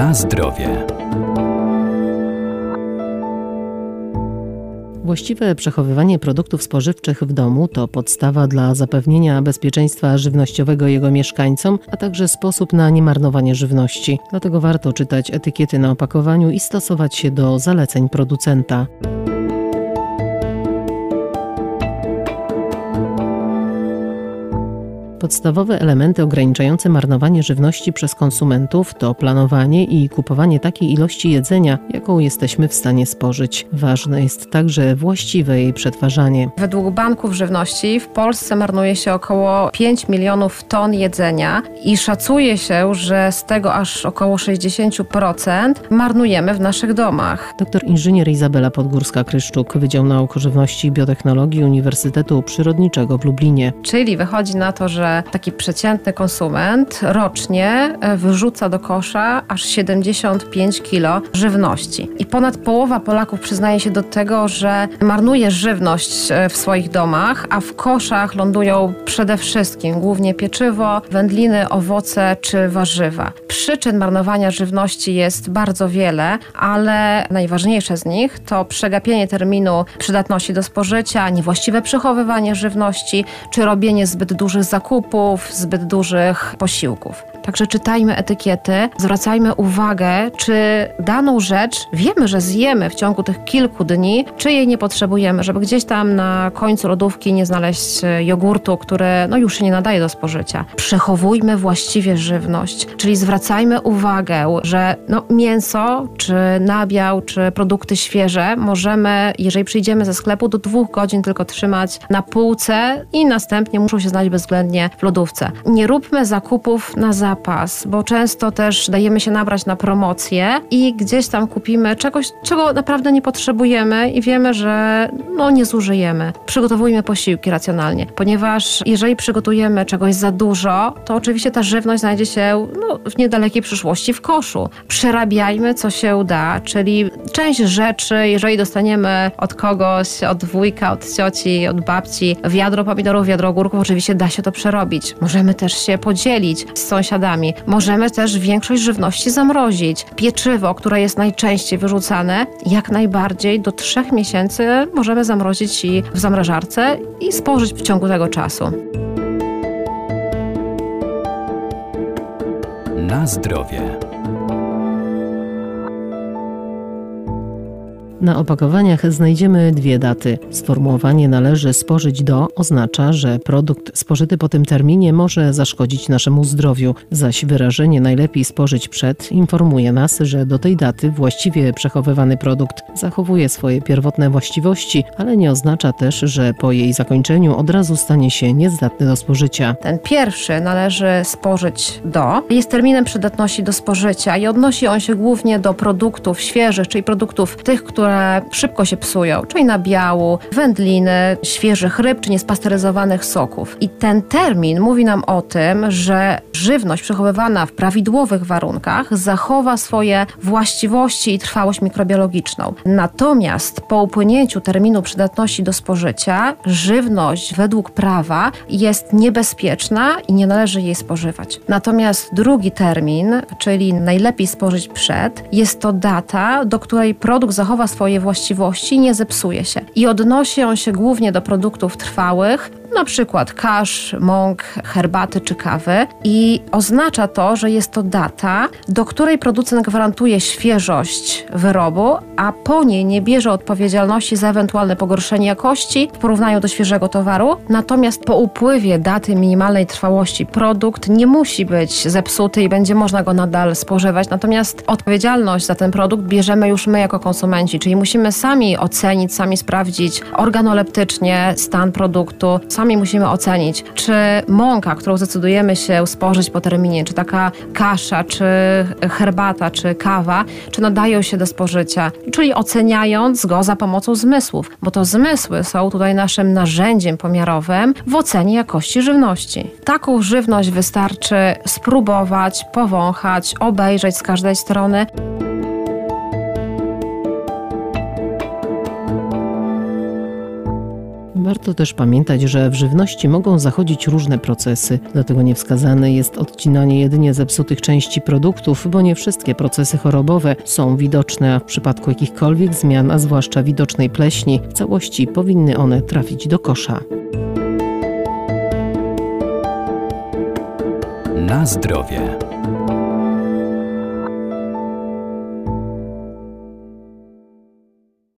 Na zdrowie. Właściwe przechowywanie produktów spożywczych w domu to podstawa dla zapewnienia bezpieczeństwa żywnościowego jego mieszkańcom, a także sposób na niemarnowanie żywności. Dlatego warto czytać etykiety na opakowaniu i stosować się do zaleceń producenta. Podstawowe elementy ograniczające marnowanie żywności przez konsumentów to planowanie i kupowanie takiej ilości jedzenia, jaką jesteśmy w stanie spożyć. Ważne jest także właściwe jej przetwarzanie. Według banków żywności w Polsce marnuje się około 5 milionów ton jedzenia i szacuje się, że z tego aż około 60% marnujemy w naszych domach. Doktor inżynier Izabela Podgórska-Kryszczuk, Wydział Nauk Żywności i Biotechnologii Uniwersytetu Przyrodniczego w Lublinie. Czyli wychodzi na to, że taki przeciętny konsument rocznie e, wyrzuca do kosza aż 75 kg żywności. I ponad połowa Polaków przyznaje się do tego, że marnuje żywność e, w swoich domach, a w koszach lądują przede wszystkim głównie pieczywo, wędliny, owoce czy warzywa. Przyczyn marnowania żywności jest bardzo wiele, ale najważniejsze z nich to przegapienie terminu przydatności do spożycia, niewłaściwe przechowywanie żywności czy robienie zbyt dużych zakupów zakupów, zbyt dużych posiłków. Także czytajmy etykiety, zwracajmy uwagę, czy daną rzecz wiemy, że zjemy w ciągu tych kilku dni, czy jej nie potrzebujemy, żeby gdzieś tam na końcu lodówki nie znaleźć e, jogurtu, który no już się nie nadaje do spożycia. Przechowujmy właściwie żywność, czyli zwracajmy uwagę, że no, mięso, czy nabiał, czy produkty świeże możemy, jeżeli przyjdziemy ze sklepu, do dwóch godzin tylko trzymać na półce i następnie muszą się znaleźć bezwzględnie w lodówce. Nie róbmy zakupów na zapas zapas, bo często też dajemy się nabrać na promocje i gdzieś tam kupimy czegoś, czego naprawdę nie potrzebujemy i wiemy, że no nie zużyjemy. Przygotowujmy posiłki racjonalnie, ponieważ jeżeli przygotujemy czegoś za dużo, to oczywiście ta żywność znajdzie się no, w niedalekiej przyszłości w koszu. Przerabiajmy, co się da, czyli część rzeczy, jeżeli dostaniemy od kogoś, od wujka, od cioci, od babci wiadro pomidorów, wiadro ogórków, oczywiście da się to przerobić. Możemy też się podzielić z sąsiadami sąsiadami. Możemy też większość żywności zamrozić. Pieczywo, które jest najczęściej wyrzucane, jak najbardziej do trzech miesięcy możemy zamrozić i w zamrażarce i spożyć w ciągu tego czasu. Na zdrowie. Na opakowaniach znajdziemy dwie daty. Sformułowanie należy spożyć do oznacza, że produkt spożyty po tym terminie może zaszkodzić naszemu zdrowiu, zaś wyrażenie najlepiej spożyć przed informuje nas, że do tej daty właściwie przechowywany produkt zachowuje swoje pierwotne właściwości, ale nie oznacza też, że po jej zakończeniu od razu stanie się niezdatny do spożycia. Ten pierwszy należy spożyć do, jest terminem przydatności do spożycia i odnosi on się głównie do produktów świeżych, czyli produktów tych, które które szybko się psują, czyli nabiału, wędliny, świeżych ryb czy niespasteryzowanych soków. I ten termin mówi nam o tym, że żywność przechowywana w prawidłowych warunkach zachowa swoje właściwości i trwałość mikrobiologiczną. Natomiast po upłynięciu terminu przydatności do spożycia, żywność według prawa jest niebezpieczna i nie należy jej spożywać. Natomiast drugi termin, czyli najlepiej spożyć przed, jest to data, do której produkt zachowa swoje swoje właściwości, nie zepsuje się. I odnosi on się głównie do produktów trwałych, na przykład kasz, mąk, herbaty czy kawy i oznacza to, że jest to data, do której producent gwarantuje świeżość wyrobu, a po niej nie bierze odpowiedzialności za ewentualne pogorszenie jakości w porównaniu do świeżego towaru. Natomiast po upływie daty minimalnej trwałości produkt nie musi być zepsuty i będzie można go nadal spożywać. Natomiast odpowiedzialność za ten produkt bierzemy już my jako konsumenci, czyli musimy sami ocenić, sami sprawdzić organoleptycznie stan produktu, sami musimy ocenić, czy mąka, którą zdecydujemy się spożyć po terminie, czy taka kasza, czy herbata, czy kawa, czy nadają się do spożycia, czyli oceniając go za pomocą zmysłów, bo to zmysły są tutaj naszym narzędziem pomiarowym w ocenie jakości żywności. Taką żywność wystarczy spróbować, powąchać, obejrzeć z każdej strony. Warto też pamiętać, że w żywności mogą zachodzić różne procesy, dlatego niewskazane jest odcinanie jedynie zepsutych części produktów, bo nie wszystkie procesy chorobowe są widoczne, a w przypadku jakichkolwiek zmian, a zwłaszcza widocznej pleśni, w całości powinny one trafić do kosza. Na zdrowie.